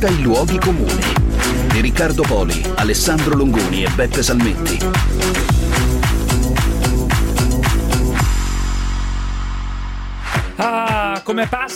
sfida i luoghi comuni. Di Riccardo Poli, Alessandro Longoni e Beppe Salmetti.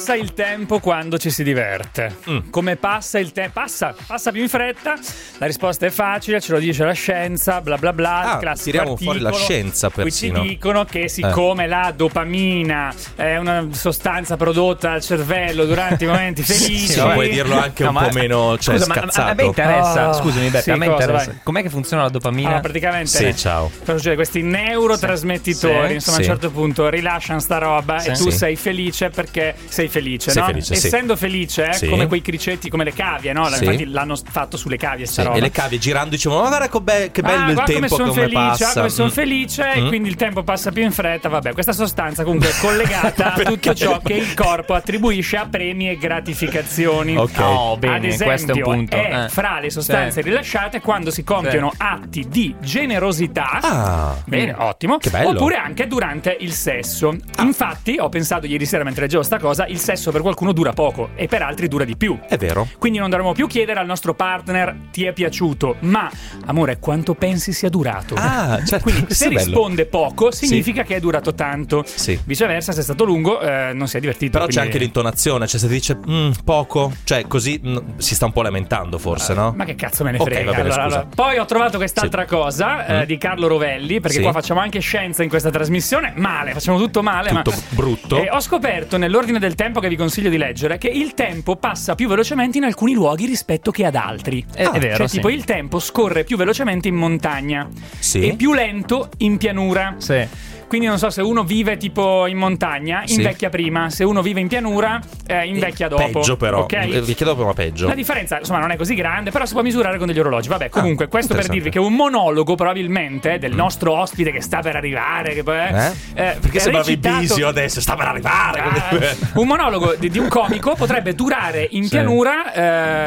Passa il tempo quando ci si diverte? Mm. Come passa il tempo? Passa, passa più in fretta. La risposta è facile, ce lo dice la scienza, bla bla bla. Ah, tiriamo fuori la articolo scienza Qui ci persino. dicono che siccome la dopamina è una sostanza prodotta dal cervello durante i momenti felici. Sì, ma puoi dirlo anche No, un ma- po' meno cioè, Scusa, ma a- scazzato. a me interessa, Ah, scusami Beppe, sì, a me cosa, interessa. vai. Com'è che funziona la dopamina? Allora, praticamente Sì, ciao. cosa succede? Questi neurotrasmettitori, Sì. insomma, Sì. a un certo punto rilasciano sta roba e tu Sì. sei felice perché sei felice, Sei no? felice, sì. Essendo felice, Sì. come quei cricetti, come le cavie, no? Sì. Infatti l'hanno fatto sulle cavie sta Sì, roba. e le cavie girando dicevano ma guarda che, be- che bello ah, il tempo come sono come felice, passa ah, come sono Mm. felice e Mm. quindi il tempo passa più in fretta. Vabbè, questa sostanza comunque è collegata a tutto ciò che il corpo attribuisce a premi e gratificazioni. Ok. Oh, bene, Ad esempio, questo è un punto. è Eh. fra le sostanze Sì. rilasciate quando si compiono atti di generosità. Ah, Bene, ottimo. Che bello. Oppure anche durante il sesso. Infatti, ho pensato ieri sera mentre leggevo sta cosa, il sesso per qualcuno dura poco e per altri dura di più. è vero Quindi non dovremmo più chiedere al nostro partner ti è piaciuto, ma amore, quanto pensi sia durato? Ah, certo, Quindi se bello. risponde poco, significa che è durato tanto. Sì. Viceversa, se è stato lungo, eh, non si è divertito. Però c'è quindi- anche l'intonazione, cioè se ti dice "Mm, poco, cioè così mm, si sta un po' lamentando forse, no? Ma che cazzo me ne frega? va bene, Allora, allora. Poi ho trovato quest'altra cosa eh, Mm. di Carlo Rovelli, perché Sì. qua facciamo anche scienza in questa trasmissione. Male, facciamo tutto male. Tutto ma... brutto. E ho scoperto nell'ordine del tempo che vi consiglio di leggere che il tempo passa più velocemente in alcuni luoghi rispetto che ad altri. È- è vero, Cioè, sì. tipo, il tempo scorre più velocemente in montagna Sì. e più lento in pianura. Sì. Quindi non so se uno vive tipo in montagna, Sì. invecchia prima, se uno vive in pianura, eh, invecchia dopo. Peggio però, Ok? Eh, vi chiedo dopo ma peggio. La differenza, insomma, non è così grande, però si può misurare con degli orologi. Vabbè, comunque, questo per Ah, dirvi che un monologo, probabilmente, del nostro ospite che sta per arrivare, che poi, Eh? eh, Perché sembravi recitato- bisio adesso, sta per arrivare. Ah, un monologo di, di un comico potrebbe durare in pianura,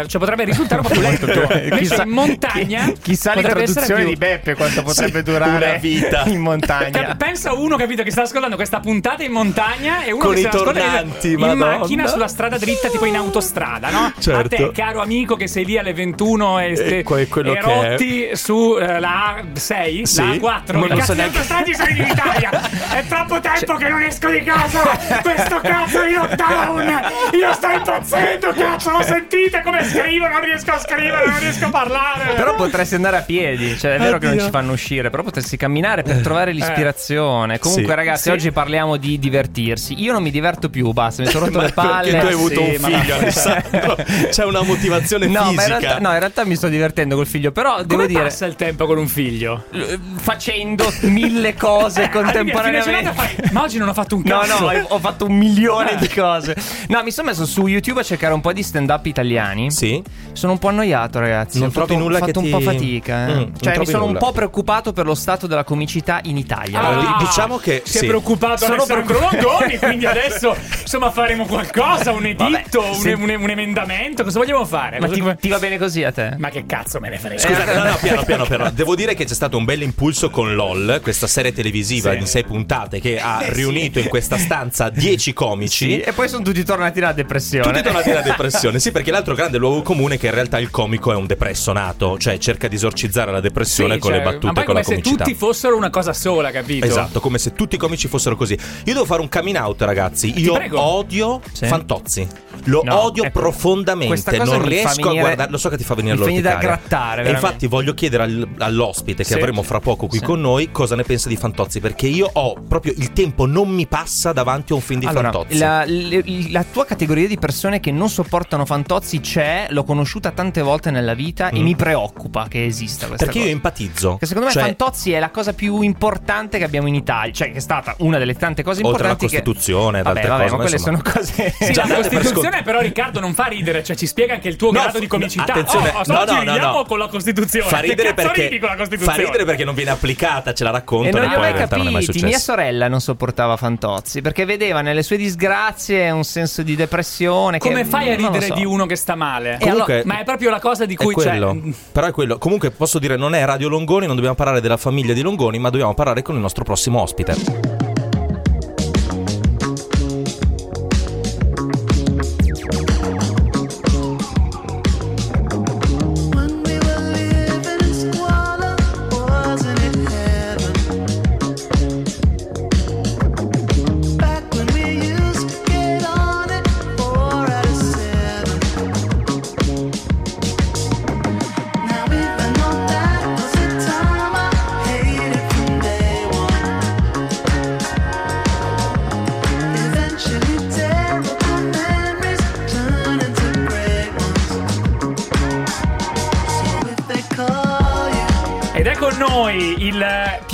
eh, cioè potrebbe risultare un po' più lento. Invece in montagna, chi- chissà l'introduzione più- di Beppe quanto potrebbe Sì, durare una vita. in montagna. Pensa uno, capito, che sta ascoltando questa puntata in montagna e uno Con che i sta ascoltando tornanti, in Madonna. macchina sulla strada dritta, tipo in autostrada, no? Certo. A te, caro amico, che sei lì alle 21 e, E que- e rotti su eh, la A6, Sì. la A4. Non cazzo so neanche- autostradi sono in Italia? È troppo tempo Cioè che non esco di casa! Questo cazzo di lockdown! Io sto impazzendo, cazzo! Lo sentite come scrivo? Non riesco a scrivere, non riesco a parlare! Però potresti andare a piedi, cioè è vero che non Oddio. ci fanno uscire, però potresti camminare per trovare l'ispirazione. Comunque, Sì. ragazzi, Sì. oggi parliamo di divertirsi. Io non mi diverto più, basta, mi sono rotto le palle. Perché tu hai avuto Sì, un figlio, no. Alessandro. C'è una motivazione No, ma in fisica. realtà, no, in realtà mi sto divertendo col figlio, però devo come dire passa il tempo con un figlio? eh, facendo mille cose contemporaneamente. fai, Ma oggi non ho fatto un No, cazzo! no, ho- ho fatto un milione Eh. di cose. No, mi sono messo su YouTube a cercare un po' di stand-up italiani. Sì. Sono un po' annoiato, ragazzi. Non ho trovi fatto, nulla ho fatto che un ti- po' fatica. eh. Mm, cioè, mi sono nulla. un po' preoccupato per lo stato della comicità in Italia. Allora, di- dico- diciamo che Si sì. è preoccupato Sono Alessandro Longoni, quindi adesso insomma faremo qualcosa, un editto, Vabbè, un, se- un- un emendamento, cosa vogliamo fare? Ma ti, ti va bene così a te? Ma che cazzo me ne frega? Scusate, no, no, piano, piano, piano. Devo dire che c'è stato un bel impulso con LOL, questa serie televisiva Sì. di sei puntate che ha riunito in questa stanza 10 comici. Sì, e poi sono tutti tornati alla depressione. Tutti tornati alla depressione, sì, perché l'altro grande luogo comune è che in realtà il comico è un depresso nato, cioè cerca di esorcizzare la depressione Sì, con cioè, le battute con la come se comicità. tutti fossero una cosa sola, capito? Esatto, come se tutti i comici fossero così. Io devo fare un coming out, ragazzi. Io odio Sì. Fantozzi. Lo No, odio ecco, profondamente. Non mi riesco a venire- guardare. Lo so che ti fa venire mi fa venire da grattare, E infatti voglio chiedere al- all'ospite che Sì. avremo fra poco qui Sì. con noi cosa ne pensa di Fantozzi. Perché io ho proprio il tempo non mi passa davanti a un film di Allora, Fantozzi. la, le- la tua categoria di persone che non sopportano Fantozzi c'è, l'ho conosciuta tante volte nella vita e Mm. mi preoccupa che esista questa Perché cosa. io empatizzo. Che secondo me Cioè, Fantozzi è la cosa più importante che abbiamo in Italia, cioè che è stata una delle tante cose Oltre alla importanti. che- Costituzione ed vabbè, altre vabbè, cose, ma quelle insomma- sono cose. Sì, Già la per Costituzione scont- però Riccardo non fa ridere, cioè ci spiega anche il tuo No, grado di comicità. attenzione, oh, no, no, no, no. con la Costituzione. Fa ridere, che perché, con la fa Costituzione? ridere perché non viene applicata, ce la E raccontano non e li ho poi mai in realtà non è mai capiti. successo. Mia sorella non sopportava Fantozzi perché vedeva nelle sue disgrazie un senso di depressione. che- Come fai a non ridere so. di uno che sta male? Comunque- ma è proprio la cosa di cui è quello. cioè, Però è quello. Comunque posso dire, non è Radio Longoni, non dobbiamo parlare della famiglia di Longoni, ma dobbiamo parlare con il nostro prossimo ospite.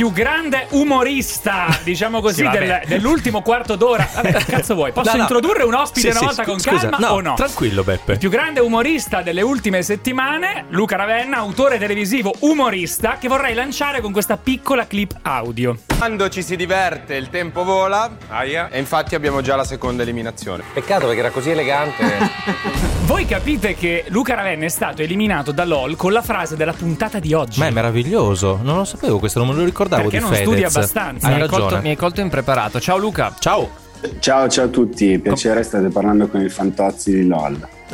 Più grande umorista, diciamo così, Sì, del- dell'ultimo quarto d'ora. Vabbè, cazzo vuoi? Posso No, no. introdurre un ospite Sì, una sì, volta scu- con scusa, calma no, o no? Tranquillo, Beppe. Il più grande umorista delle ultime settimane, Luca Ravenna, autore televisivo umorista, che vorrei lanciare con questa piccola clip audio. Quando ci si diverte il tempo vola e infatti abbiamo già la seconda eliminazione. Peccato perché era così elegante. Voi capite che Luca Ravenna è stato eliminato da LOL con la frase della puntata di oggi. Ma è meraviglioso, non lo sapevo questo, non me lo ricordavo Perché di non Fedez. studi abbastanza. Hai mi, hai colto, mi hai colto impreparato. Ciao Luca. Ciao. Ciao, ciao a tutti, piacere, state parlando con il Fantozzi di LOL.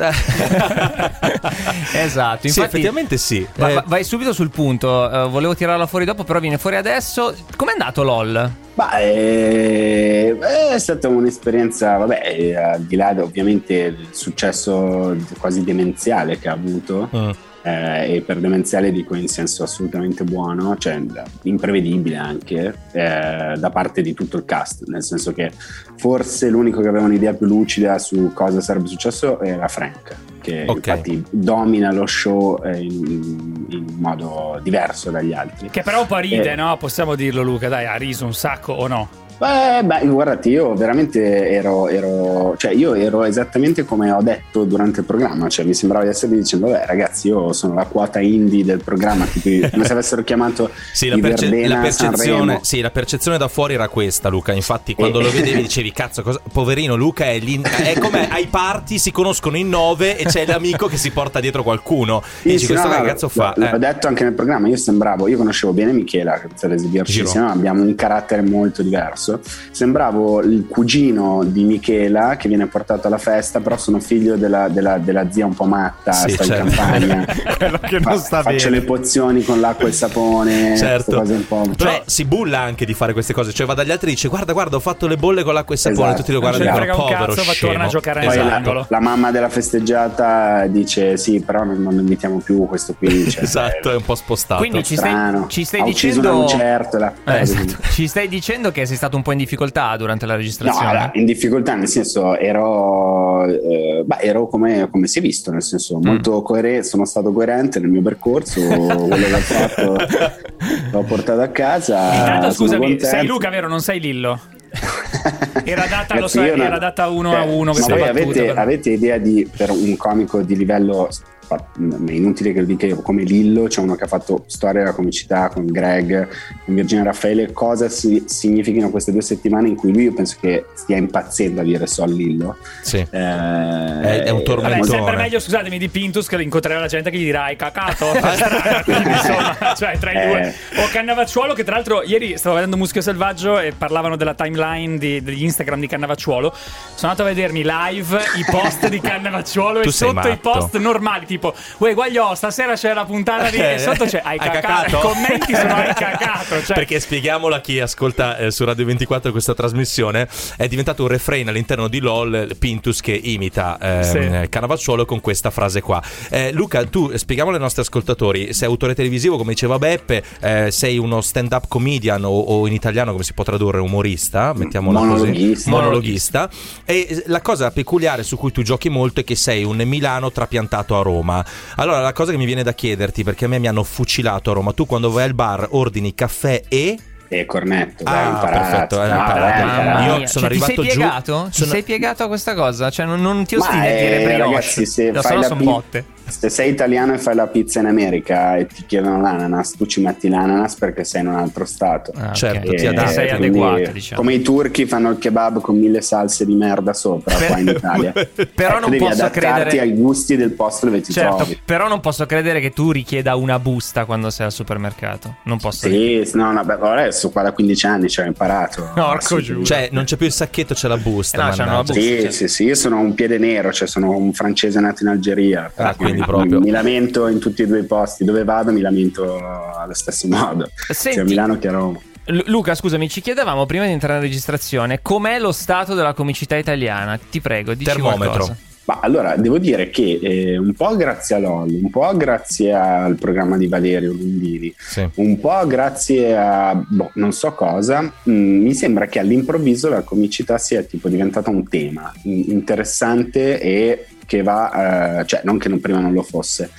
esatto, Sì, infatti effettivamente sì. va- Eh, va- vai subito sul punto. Eh, volevo tirarla fuori dopo, però viene fuori adesso. Com'è andato LOL? Ma eh, è stata un'esperienza, vabbè, al di là ovviamente del successo quasi demenziale che ha avuto, mm. Eh, e per demenziale dico in senso assolutamente buono, cioè imprevedibile anche eh, da parte di tutto il cast, nel senso che forse l'unico che aveva un'idea più lucida su cosa sarebbe successo era Frank, che Ok. infatti domina lo show eh, in, in modo diverso dagli altri. Che però un po' ride, Eh. no? Possiamo dirlo, Luca. Dai, ha riso un sacco o no? Beh, beh, guardati, io veramente ero, ero, cioè io ero esattamente come ho detto durante il programma, cioè mi sembrava di essere dicendo, beh ragazzi, io sono la quota indie del programma, tipo, come se avessero chiamato Sì la, perce- Verdena la percezione, sì, la percezione da fuori era questa, Luca. Infatti, quando Eh. lo vedevi, dicevi: Cazzo, cosa- poverino, Luca è lì. È come ai party si conoscono in nove e c'è l'amico che si porta dietro qualcuno. Sì, e dici: sì, Questo no, che no, fa? L'ho Eh. detto anche nel programma, io sembravo, io conoscevo bene Michela per esibirci Giro. insieme, abbiamo un carattere molto diverso. Sembravo il cugino di Michela che viene portato alla festa, però sono figlio della, della- della zia un po' matta, Sì, sta certo. in campagna. Quello che non sta Faccio bene. le pozioni con l'acqua e il sapone, Certo, cose un po'. però si bulla anche di fare queste cose. Cioè, va dagli altri e dice: Guarda, guarda, ho fatto le bolle con l'acqua e il sapone. Esatto. Tutti lo guardano e dicono: Povero cazzo, va scemo. torna a giocare Poi nell'angolo. la, la mamma della festeggiata dice sì, però non, non invitiamo più questo qui. Cioè, Esatto, è un po' spostato. Quindi ci stai, ci stai ha ucciso dicendo. lucertola. Eh, esatto. Ci stai dicendo che sei stato un po' in difficoltà durante la No, registrazione? allora, in difficoltà, nel senso ero, eh, beh, ero come, come si è visto, nel senso Mm. molto coerente, sono stato coerente nel mio percorso, quello che ho fatto l'ho portato a casa. Intanto, sono scusami, contento. sei Luca, vero? Non sei Lillo? Era data, lo Ragazzi, so, non- era data uno a uno Ma voi battuta, avete, avete idea di per un comico di livello è inutile che lo dica io come Lillo c'è uno che ha fatto storia della comicità con Greg con Virginia Raffaele cosa si- significano queste due settimane in cui lui io penso che stia impazzendo a dire Sol Lillo Sì. Eh, è un Vabbè, tormentone. è sempre meglio, scusatemi, di Pintus che incontrerà la gente che gli dirà hai cacato. Insomma, cioè, tra i Eh. due. O Cannavacciuolo, che tra l'altro ieri stavo vedendo Muschio Selvaggio e parlavano della timeline di- degli Instagram di Cannavacciuolo. Sono andato a vedermi live i post di Cannavacciuolo e sotto i matto. post normali, tipo, uè, guagliò, stasera c'è la puntata di. e sotto c'è hai, Hai cacato. I commenti sono hai cacato. Cioè, Perché spieghiamolo a chi ascolta eh, su Radio 24 questa trasmissione, è diventato un refrain all'interno di LOL eh, Pintus che imita ehm, Sì. Cannavacciuolo con questa frase qua. Eh, Luca, tu spieghiamolo ai nostri ascoltatori, sei autore televisivo come diceva Beppe, eh, sei uno stand-up comedian o, o in italiano come si può tradurre umorista, mettiamola Monologhista. così. Monologhista. E eh, la cosa peculiare su cui tu giochi molto è che sei un Milano trapiantato a Roma. Allora la cosa che mi viene da chiederti, perché a me mi hanno fucilato a Roma, tu quando vai al bar ordini caffè e... e Cornetto dai, Ah, imparato, perfetto, hai No, imparato. dai, Mamma imparato. Io sono Cioè, ti sei arrivato giù- piegato? Ti sono- sei piegato a questa cosa? Cioè, non, non ti ostini a dire eh, brioche. ragazzi, se Lo fai la sono pi- botte. Se sei italiano e fai la pizza in America e ti chiedono l'ananas, tu ci metti l'ananas perché sei in un altro stato. Ah. Certo, ti adatti. sei quindi, adeguato, diciamo. Come i turchi fanno il kebab con mille salse di merda sopra qua in Italia. Però Ecco, non devi posso adattarti credere- ai gusti del posto dove ti Certo, trovi. però non posso credere che tu richieda una busta quando sei al supermercato. Non posso Sì, no, no, beh, ora adesso qua da 15 anni ci ho imparato. Porco Sì, giuro. Cioè, non c'è più il sacchetto, c'è la busta. Eh no, mannaggia. la busta. Sì, sì, sì, io sono un piede nero, cioè sono un francese nato in Algeria. Ah, quindi Mi- proprio. Mi lamento in tutti e due i posti, dove vado mi lamento allo stesso modo. Senti- Sia a Milano che a Roma. Lu- Luca, scusami, ci chiedevamo prima di entrare in registrazione com'è lo stato della comicità italiana. Ti prego, dici Termometro. qualcosa. Ma allora, devo dire che eh, un po' grazie a LOL, un po' grazie al programma di Valerio Lundini, Sì. un po' grazie a boh, non so cosa, mh, mi sembra che all'improvviso la comicità sia tipo diventata un tema in- interessante e che va, eh, cioè non che non- prima non lo fosse,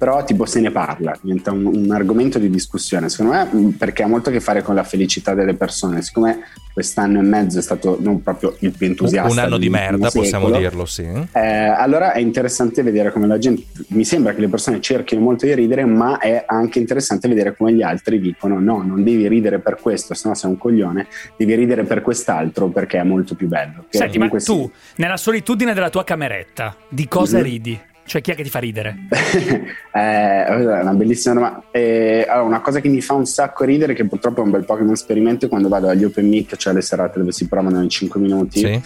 però tipo se ne parla, diventa un, un argomento di discussione, secondo me mh, perché ha molto a che fare con la felicità delle persone, siccome quest'anno e mezzo è stato non proprio il più entusiasta Un anno di merda, possiamo secolo, dirlo, sì. eh, allora è interessante vedere come la gente, mi sembra che le persone cerchino molto di ridere, ma è anche interessante vedere come gli altri dicono no, non devi ridere per questo, se no sei un coglione, devi ridere per quest'altro perché è molto più bello. Senti, ma tu, sì. nella solitudine della tua cameretta, di cosa Mhm. ridi? Cioè, chi è che ti fa ridere? Eh, è una bellissima domanda. Eh, allora, una cosa che mi fa un sacco ridere, che purtroppo è un bel po' che non sperimento, è quando vado agli open mic, cioè le serate dove si provano in 5 minuti, Sì.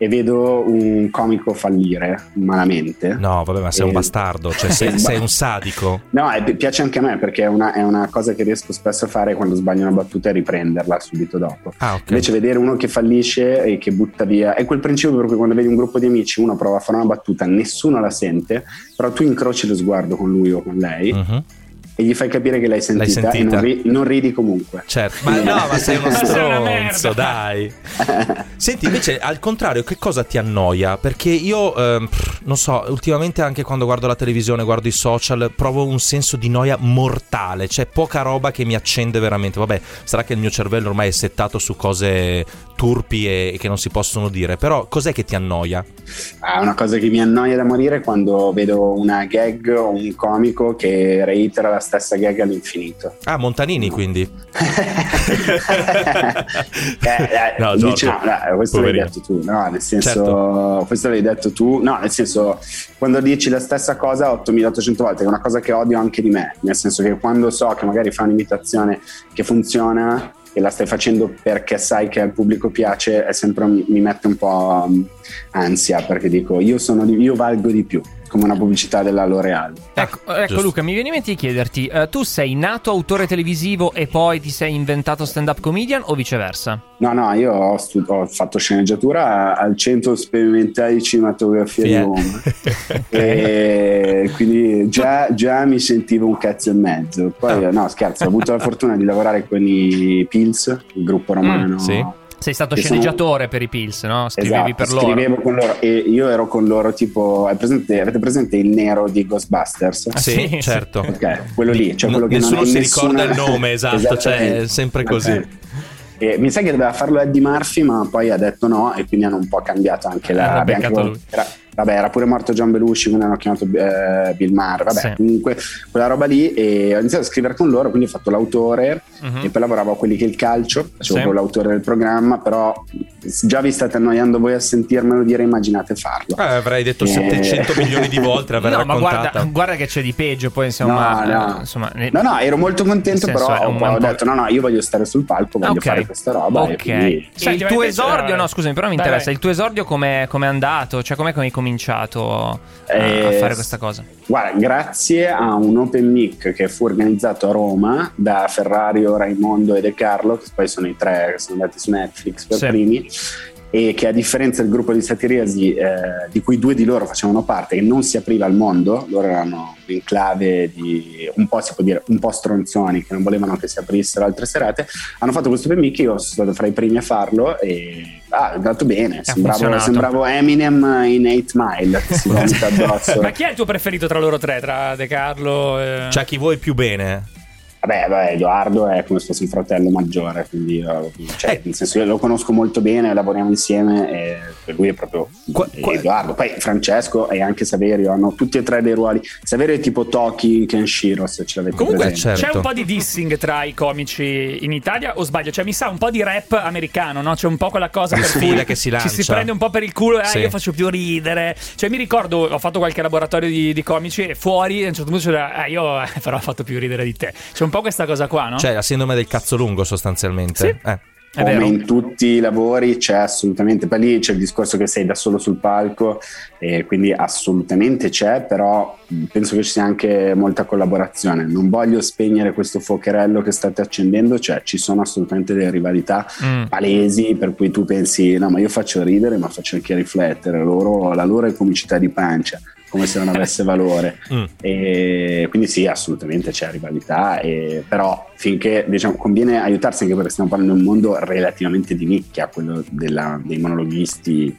E vedo un comico fallire malamente. No, vabbè, ma sei un Eh, bastardo, cioè sei, sei un sadico. No, e piace anche a me perché è una, è una cosa che riesco spesso a fare quando sbaglio una battuta e riprenderla subito dopo. Ah, ok. Invece vedere uno che fallisce e che butta via è quel principio per cui quando vedi un gruppo di amici uno prova a fare una battuta, nessuno la sente, però tu incroci lo sguardo con lui o con lei Mhm. E gli fai capire che l'hai sentita, sentita. e non, ri- non ridi comunque. Certo, ma no, ma sei uno stronzo, dai. Senti, invece, al contrario, che cosa ti annoia? Perché io, pff, non so, ultimamente anche quando guardo la televisione, guardo i social, provo un senso di noia mortale. C'è poca roba che mi accende veramente. Vabbè, sarà che il mio cervello ormai è settato su cose turpi e, e che non si possono dire. Però, cos'è che ti annoia? Ah, una cosa che mi annoia da morire quando vedo una gag o un comico che reitera la stessa gag all'infinito. Ah, Montanini, quindi. Eh, eh, No, Giorgio, no, no, questo poverino. l'hai detto tu, no, nel senso, Certo. questo l'hai detto tu, no, nel senso, quando dici la stessa cosa 8800 volte, è una cosa che odio anche di me, nel senso che quando so che magari fa un'imitazione che funziona e la stai facendo perché sai che al pubblico piace, è sempre mi, mi mette un po' um, ansia perché dico io, sono io valgo di più, come una pubblicità della L'Oreal. Ecco, ecco, giusto. Luca, mi viene in mente di chiederti, eh, tu sei nato autore televisivo e poi ti sei inventato stand-up comedian o viceversa? No, no, io ho, stu- ho fatto sceneggiatura al Centro Sperimentale di Cinematografia di Fie- Roma. e quindi già, già mi sentivo un cazzo e mezzo. Poi, Ah. no, scherzo, ho avuto la fortuna di lavorare con i Pils, il gruppo romano. Mm, sì. Sei stato Che sono- sceneggiatore per i Pills, no? Scrivevi Esatto, per loro. scrivevo con loro e io ero con loro tipo, presente- avete presente il nero di Ghostbusters? Ah, Sì, sì, certo. Ok, quello lì, cioè N- quello che nessuno si nessuna- ricorda il nome, esatto, cioè è sempre così. Ok. E mi sa che doveva farlo Eddie Murphy, ma poi ha detto no, e quindi hanno un po' cambiato anche la. Lui. era, vabbè, era pure morto John Belushi, quindi hanno chiamato eh, Bill Maher. Vabbè, Sì. comunque quella roba lì. E ho iniziato a scrivere con loro, quindi ho fatto l'autore Mhm. e poi lavoravo a quelli che il calcio, facevo Sì. proprio l'autore del programma, però già vi state annoiando voi a sentirmelo dire, immaginate farlo. Eh, avrei detto Eh. 700 milioni di volte l'avrei No, ma raccontata. guarda, guarda che c'è di peggio, poi insomma... No, no. eh, insomma ne- No, no, ero molto contento, senso, però un- ho detto: no, no, io voglio stare sul palco, voglio Ok. fare questa roba. Ok. E quindi... E Senti, il ma tuo esordio, no, scusami, però mi interessa. Il tuo esordio come è andato? Cioè, com'è che hai cominciato a, a Eh, fare questa cosa? Guarda, grazie a un open mic che fu organizzato a Roma da Ferrario, Raimondo e De Carlo, che poi sono i tre che sono andati su Netflix per Sì. primi, e che a differenza del gruppo di Satiriasi, eh, di cui due di loro facevano parte, che non si apriva al mondo, loro erano in clave di un po' si può dire un po' stronzoni che non volevano che si aprissero altre serate, hanno fatto questo open mic, io sono stato fra i primi a farlo e ah, è andato bene, sembravo, sembravo Eminem in 8 Mile che si vomita addosso. Ma chi è il tuo preferito tra loro tre? Tra De Carlo e... Cioè, chi vuoi più bene? Vabbè, vabbè, Edoardo è come se fosse un fratello maggiore, quindi io- cioè, Eh. nel senso io lo conosco molto bene, lavoriamo insieme e per lui è proprio Qua- qua- Edoardo. Poi Francesco e anche Saverio hanno tutti e tre dei ruoli. Saverio è tipo Toki Kenshiro, se ce l'avete Comunque presente. certo. c'è un po' di dissing tra i comici in Italia o sbaglio? Cioè mi sa un po' di rap americano, no? C'è un po' quella cosa per sfida cui che si ci si lancia. prende un po' per il culo e ah, Sì. io faccio più ridere. Cioè mi ricordo, ho fatto qualche laboratorio di, di comici e fuori a un certo punto c'era ah, io eh, però ho fatto più ridere di te. C'è un po' questa cosa qua, no? Cioè, la sindrome del cazzo lungo, sostanzialmente. Sì. Eh. È Come vero. in tutti i lavori c'è assolutamente, poi lì c'è il discorso che sei da solo sul palco e quindi assolutamente c'è, però penso che ci sia anche molta collaborazione. Non voglio spegnere questo fuocherello che state accendendo, cioè ci sono assolutamente delle rivalità Mm. palesi per cui tu pensi no ma io faccio ridere ma faccio anche riflettere, loro, la loro è comicità di pancia come se non avesse valore Mm. e quindi sì assolutamente c'è rivalità e- però finché diciamo conviene aiutarsi anche perché stiamo parlando di un mondo relativamente di nicchia quello della- dei monologhisti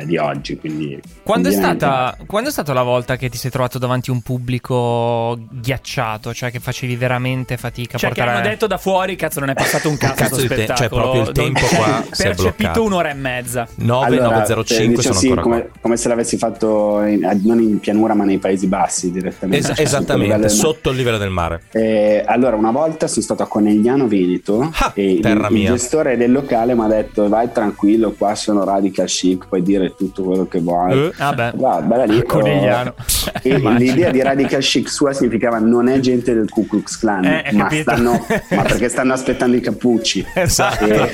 eh, di oggi. Quindi, Quando è, stata, quando è stata la volta che ti sei trovato davanti a un pubblico ghiacciato, cioè che facevi veramente fatica a Cioè, che portare hanno detto da fuori, cazzo, non è passato un cazzo, Cazzo di te- cioè, spettacolo. proprio il tempo qua si è Percepito bloccato. un'ora e mezza. 9, Allora, 905 diciamo sono sì, ancora come, come se l'avessi fatto in- non in pianura ma nei Paesi Bassi direttamente. Es- Cioè, esattamente, sotto il livello del mare. Eh, allora, una volta sono stato a Conegliano Veneto Ah, e il, terra il mia. gestore del locale mi ha detto: Vai tranquillo, qua sono radical chic, puoi dire tutto quello che vuoi. Eh? Vabbè. Va, lì. Oh, e l'idea di radical chic sua significava non è gente del Ku Klux Klan, Eh, hai ma, stanno, ma perché stanno aspettando i cappucci. Esatto. E,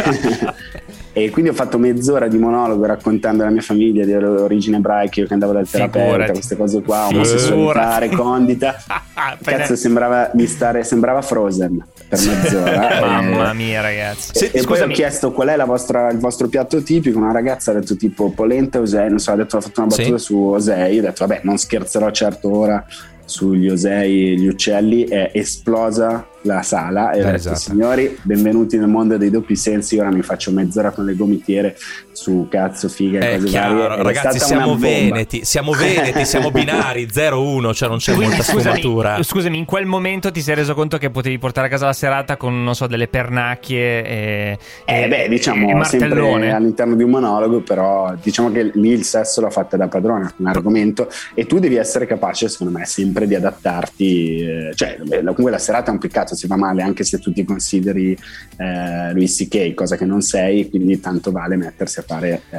e quindi ho fatto mezz'ora di monologo raccontando la mia famiglia di origine ebraica, io che andavo dal terapeuta, Figurati. queste cose qua, omosessualità, recondita. Cazzo, sembrava di stare, sembrava Frozen per mezz'ora. Mamma Eh, mia, ragazzi. e- e poi ho chiesto qual è vostra- il vostro piatto tipico. Una ragazza ha detto tipo polenta Osei. Non so, ha, detto, ha fatto una battuta Sì. su Osei. Ho detto, vabbè, non scherzerò certo ora sugli Osei e gli uccelli. È esplosa la sala e ho La detto, risata. signori, benvenuti nel mondo dei doppi sensi. Ora mi faccio mezz'ora con le gomitiere su cazzo, figa e È cose chiaro, varie. Ragazzi, siamo veneti, siamo veneti, siamo binari, 0-1, cioè non c'è Quindi, molta scusami, sfumatura. scusami, in quel momento ti sei reso conto che potevi portare a casa la serata con, non so, delle pernacchie e, Eh e- beh, e diciamo sempre martellone. all'interno di un monologo, però diciamo che lì il sesso l'ha fatta da padrone, un argomento, e tu devi essere capace, secondo me, sempre di adattarti. eh, Cioè, comunque la serata è un peccato, si fa male, anche se tu ti consideri eh, Louis C.K., cosa che non sei, quindi tanto vale mettersi a fare, eh,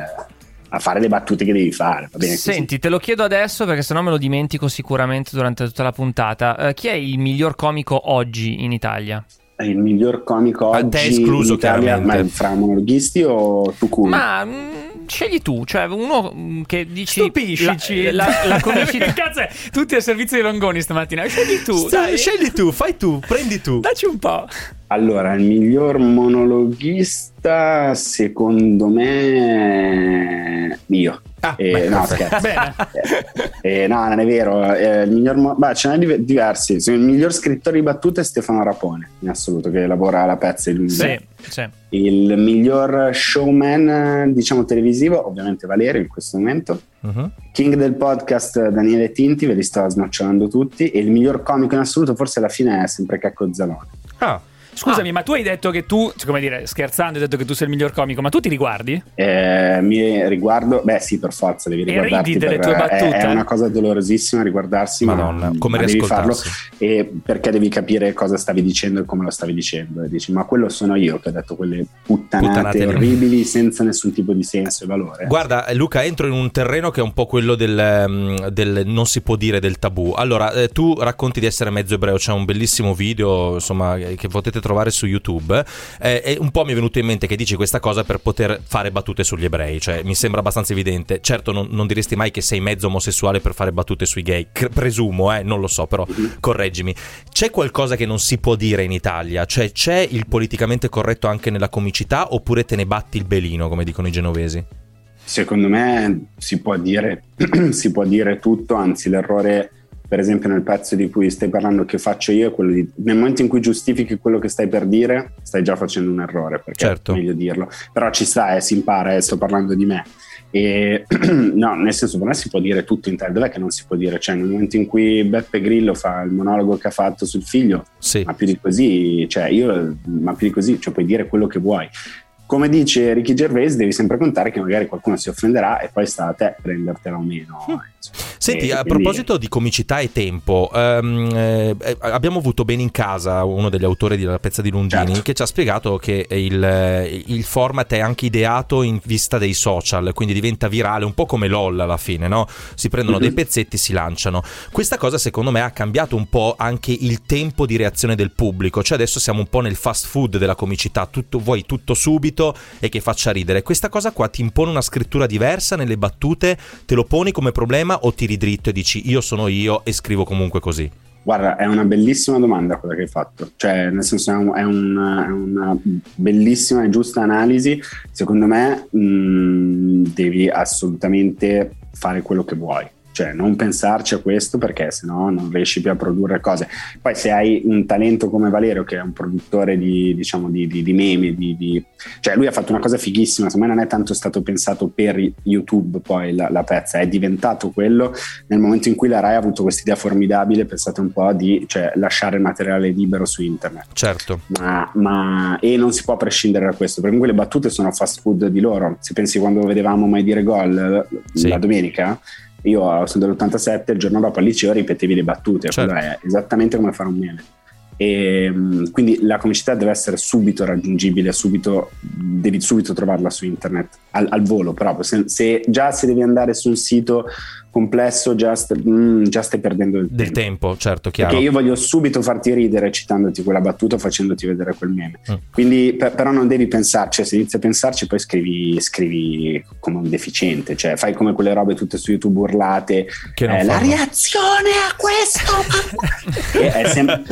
a fare le battute che devi fare. Va bene così. Senti, te lo chiedo adesso perché sennò me lo dimentico sicuramente durante tutta la puntata. Eh, chi è il miglior comico oggi in Italia? È il miglior comico A oggi te escluso, in Italia, ma fra monologhisti o tu cool? Ma mm, scegli tu, cioè uno mm, che dici Stupiscici. la, la, la comicità. che cazzo è? Tutti al servizio di Longoni stamattina. Scegli tu. Sta- dai. scegli tu, fai tu, prendi tu. Dacci un po'. Allora, il miglior monologhista, secondo me, io. Ah, Eh, no, scherzo. Eh, eh, no, non è vero. Eh, il miglior beh, ce n'è div- diversi. Il miglior scrittore di battute è Stefano Rapone, in assoluto, che lavora alla Pezza di lunedì. Sì, sì. Il miglior showman, diciamo televisivo, ovviamente Valerio in questo momento. Mhm. King del podcast Daniele Tinti, ve li sto snocciolando tutti. E il miglior comico in assoluto, forse alla fine, è sempre Cacco Zalone. Ah, Scusami, ma tu hai detto che tu, cioè, come dire, scherzando, hai detto che tu sei il miglior comico, ma tu ti riguardi? Eh, mi riguardo, beh sì, per forza devi E riguardarti. ridi delle per- tue è- battute? È, una cosa dolorosissima riguardarsi, ma- Madonna, come ma devi farlo e perché devi capire cosa stavi dicendo e come lo stavi dicendo. E dici, ma quello sono io che ho detto quelle puttanate, Puttanate orribili senza nessun tipo di senso e valore. Guarda, Luca, entro in un terreno che è un po' quello del, ehm, del non si può dire del tabù. Allora, eh, tu racconti di essere mezzo ebreo, c'è un bellissimo video, insomma, eh, che potete trovare su YouTube. eh, e un po' mi è venuto in mente che dici questa cosa per poter fare battute sugli ebrei, cioè mi sembra abbastanza evidente. Certo, non, non diresti mai che sei mezzo omosessuale per fare battute sui gay, Cre- presumo, eh, non lo so, però correggimi. C'è qualcosa che non si può dire in Italia? Cioè, c'è il politicamente corretto anche nella comicità oppure te ne batti il belino, come dicono i genovesi? Secondo me si può dire, si può dire tutto, anzi l'errore per esempio nel pezzo di cui stai parlando che faccio io è quello di nel momento in cui giustifichi quello che stai per dire stai già facendo un errore perché Certo. è meglio dirlo però ci sta eh, si impara eh, sto parlando di me e no nel senso per me si può dire tutto in Italia dov'è che non si può dire cioè nel momento in cui Beppe Grillo fa il monologo che ha fatto sul figlio Sì. ma più di così cioè io ma più di così cioè puoi dire quello che vuoi come dice Ricky Gervais, devi sempre contare che magari qualcuno si offenderà e poi sta a te prendertela o meno. Senti, E a proposito di comicità e tempo, ehm, eh, eh, abbiamo avuto bene in casa uno degli autori della pezza di Lungini Certo. che ci ha spiegato che il, eh, il format è anche ideato in vista dei social, quindi diventa virale, un po' come LOL alla fine, no? Si prendono dei Mhm. pezzetti, si lanciano. Questa cosa secondo me ha cambiato un po' anche il tempo di reazione del pubblico, cioè adesso siamo un po' nel fast food della comicità, tutto, vuoi tutto subito e che faccia ridere. Questa cosa qua ti impone una scrittura diversa nelle battute, te lo poni come problema o tiri dritto e dici io sono io e scrivo comunque così? Guarda, è una bellissima domanda quella che hai fatto, cioè nel senso è, è un- è una bellissima e giusta analisi. Secondo me mh, devi assolutamente fare quello che vuoi. Cioè non pensarci a questo perché sennò non riesci più a produrre cose. Poi se hai un talento come Valerio che è un produttore di, diciamo, di, di, di meme, di, cioè lui ha fatto una cosa fighissima, secondo me non è tanto stato pensato per YouTube poi la, la pezza, è diventato quello nel momento in cui la Rai ha avuto questa idea formidabile, pensate un po' di cioè, lasciare il materiale libero su internet. Certo. Ma, ma, e non si può prescindere da questo, perché comunque le battute sono fast food di loro. Se pensi quando vedevamo mai dire gol sì. la domenica, io sono dell'87, il giorno dopo al liceo ripetevi le battute, certo. è esattamente come fare un meme. E, quindi la comicità deve essere subito raggiungibile, subito, devi subito trovarla su internet al, al volo proprio. Se, se, già se devi andare su un sito complesso già, st- mm, già stai perdendo il del tempo. tempo. certo, chiaro. Perché io voglio subito farti ridere citandoti quella battuta o facendoti vedere quel meme. Mm. Quindi, per, però non devi pensarci, se inizi a pensarci poi scrivi, scrivi, come un deficiente, cioè fai come quelle robe tutte su YouTube urlate, che eh, la reazione a questo, che, è sem-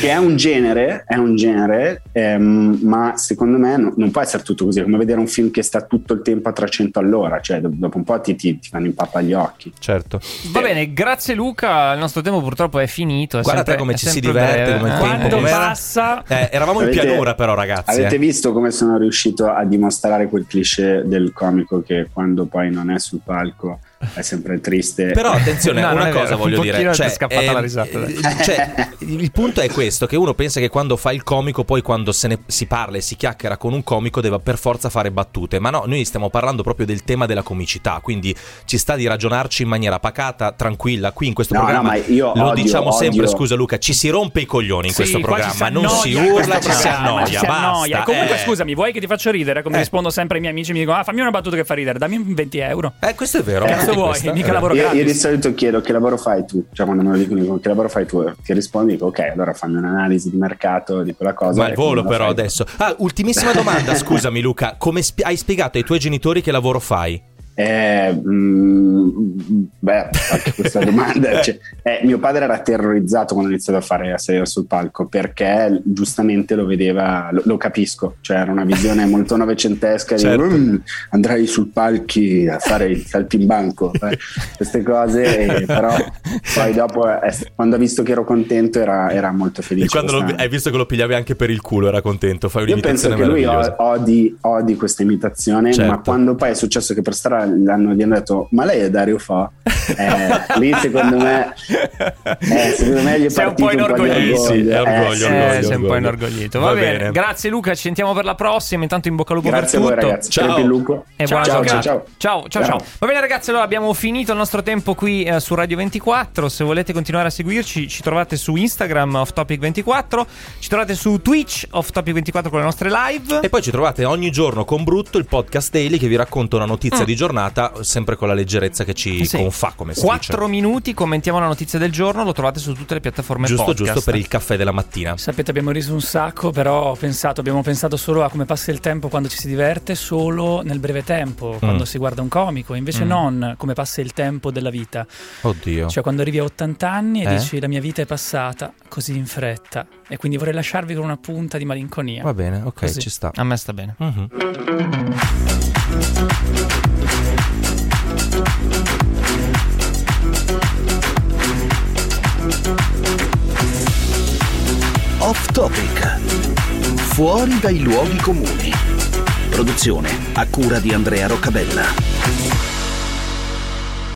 che, è un genere, è un genere, ehm, ma secondo me no, non può essere tutto così, è come vedere un film che sta tutto il tempo a 300 all'ora, cioè dopo un po' ti, ti, ti fanno in pappa gli occhi occhi. Certo. Va bene, grazie Luca, il nostro tempo purtroppo è finito. È Guarda sempre, come ci si diverte, come il tempo Quando passa... Eh, eravamo avete, in pianura però ragazzi. Avete eh. visto come sono riuscito a dimostrare quel cliché del comico che quando poi non è sul palco è sempre triste. Però attenzione, no, una cosa vero, voglio dire, cioè, scappata eh, la risata. Cioè, il punto è questo che uno pensa che quando fa il comico, poi quando se ne si parla e si chiacchiera con un comico deve per forza fare battute, ma no, noi stiamo parlando proprio del tema della comicità, quindi ci sta di ragionarci in maniera pacata, tranquilla, qui in questo no, programma. No, io lo odio, diciamo odio. sempre, scusa Luca, ci si rompe i coglioni in sì, questo programma, si non si urla, ci si annoia, ci si annoia. Comunque eh. scusami, vuoi che ti faccio ridere? Come eh. rispondo sempre ai miei amici, mi dicono "Ah, fammi una battuta che fa ridere, dammi 20 euro". Eh, questo è vero. Che cazzo vuoi? Mica lavoro io, gratis. io di solito chiedo che lavoro fai tu, cioè quando me lo dicono che lavoro fai tu, ti rispondi dico ok, allora fammi un'analisi di mercato di quella cosa. Ma il volo però adesso. Ah, ultimissima domanda, scusami Luca, come spi- hai spiegato ai tuoi genitori che lavoro fai? Eh, mh, beh, anche questa domanda. Cioè, eh, mio padre era terrorizzato quando ho iniziato a fare a salire sul palco perché giustamente lo vedeva, lo, lo capisco, cioè era una visione molto novecentesca Certo. di "Mm, andrai sul palchi a fare il saltimbanco, eh, queste cose, però poi dopo eh, quando ha visto che ero contento era, era molto felice. E quando lo- hai visto che lo pigliavi anche per il culo, era contento. Fai io penso un'imitazione che lui odi, odi questa imitazione, Certo. ma quando poi è successo che per strada l'hanno gli hanno detto ma lei è Dario Fa? Eh, lì secondo me, eh, secondo me gli è Sei un partito po' un po' inorgoglito. È orgoglio, Eh, sì. orgoglio. Eh, sei un po' inorgoglito. Va, Va bene. bene. grazie Luca, ci sentiamo per la prossima. Intanto in bocca al lupo Grazie a per voi tutto. ragazzi, Ciao. Lupo. E Ciao, ciao, ciao, ciao, ciao, Ciao. ciao. Va bene ragazzi, allora abbiamo finito il nostro tempo qui eh, su Radio 24. Se volete continuare a seguirci, ci trovate su Instagram Off Topic 24, ci trovate su Twitch Off Topic 24 con le nostre live. E poi ci trovate ogni giorno con Brutto il podcast daily che vi racconta una notizia di giornata, sempre con la leggerezza che ci Mm. Sì. confà, come si 4 minuti, commentiamo la notizia del giorno, lo trovate su tutte le piattaforme dice. Giusto, podcast. giusto per il caffè della mattina. Sapete, abbiamo riso un sacco, però ho pensato, abbiamo pensato solo a come passa il tempo quando ci si diverte, solo nel breve tempo, quando si guarda un comico, invece Mm. non come passa il tempo della vita. Oddio. Cioè quando arrivi a 80 anni e Eh? dici la mia vita è passata così in fretta e quindi vorrei lasciarvi con una punta di malinconia. Va bene, ok, Così. ci sta. A me sta bene. Mhm. Off Topic. Fuori dai luoghi comuni. Produzione a cura di Andrea Roccabella.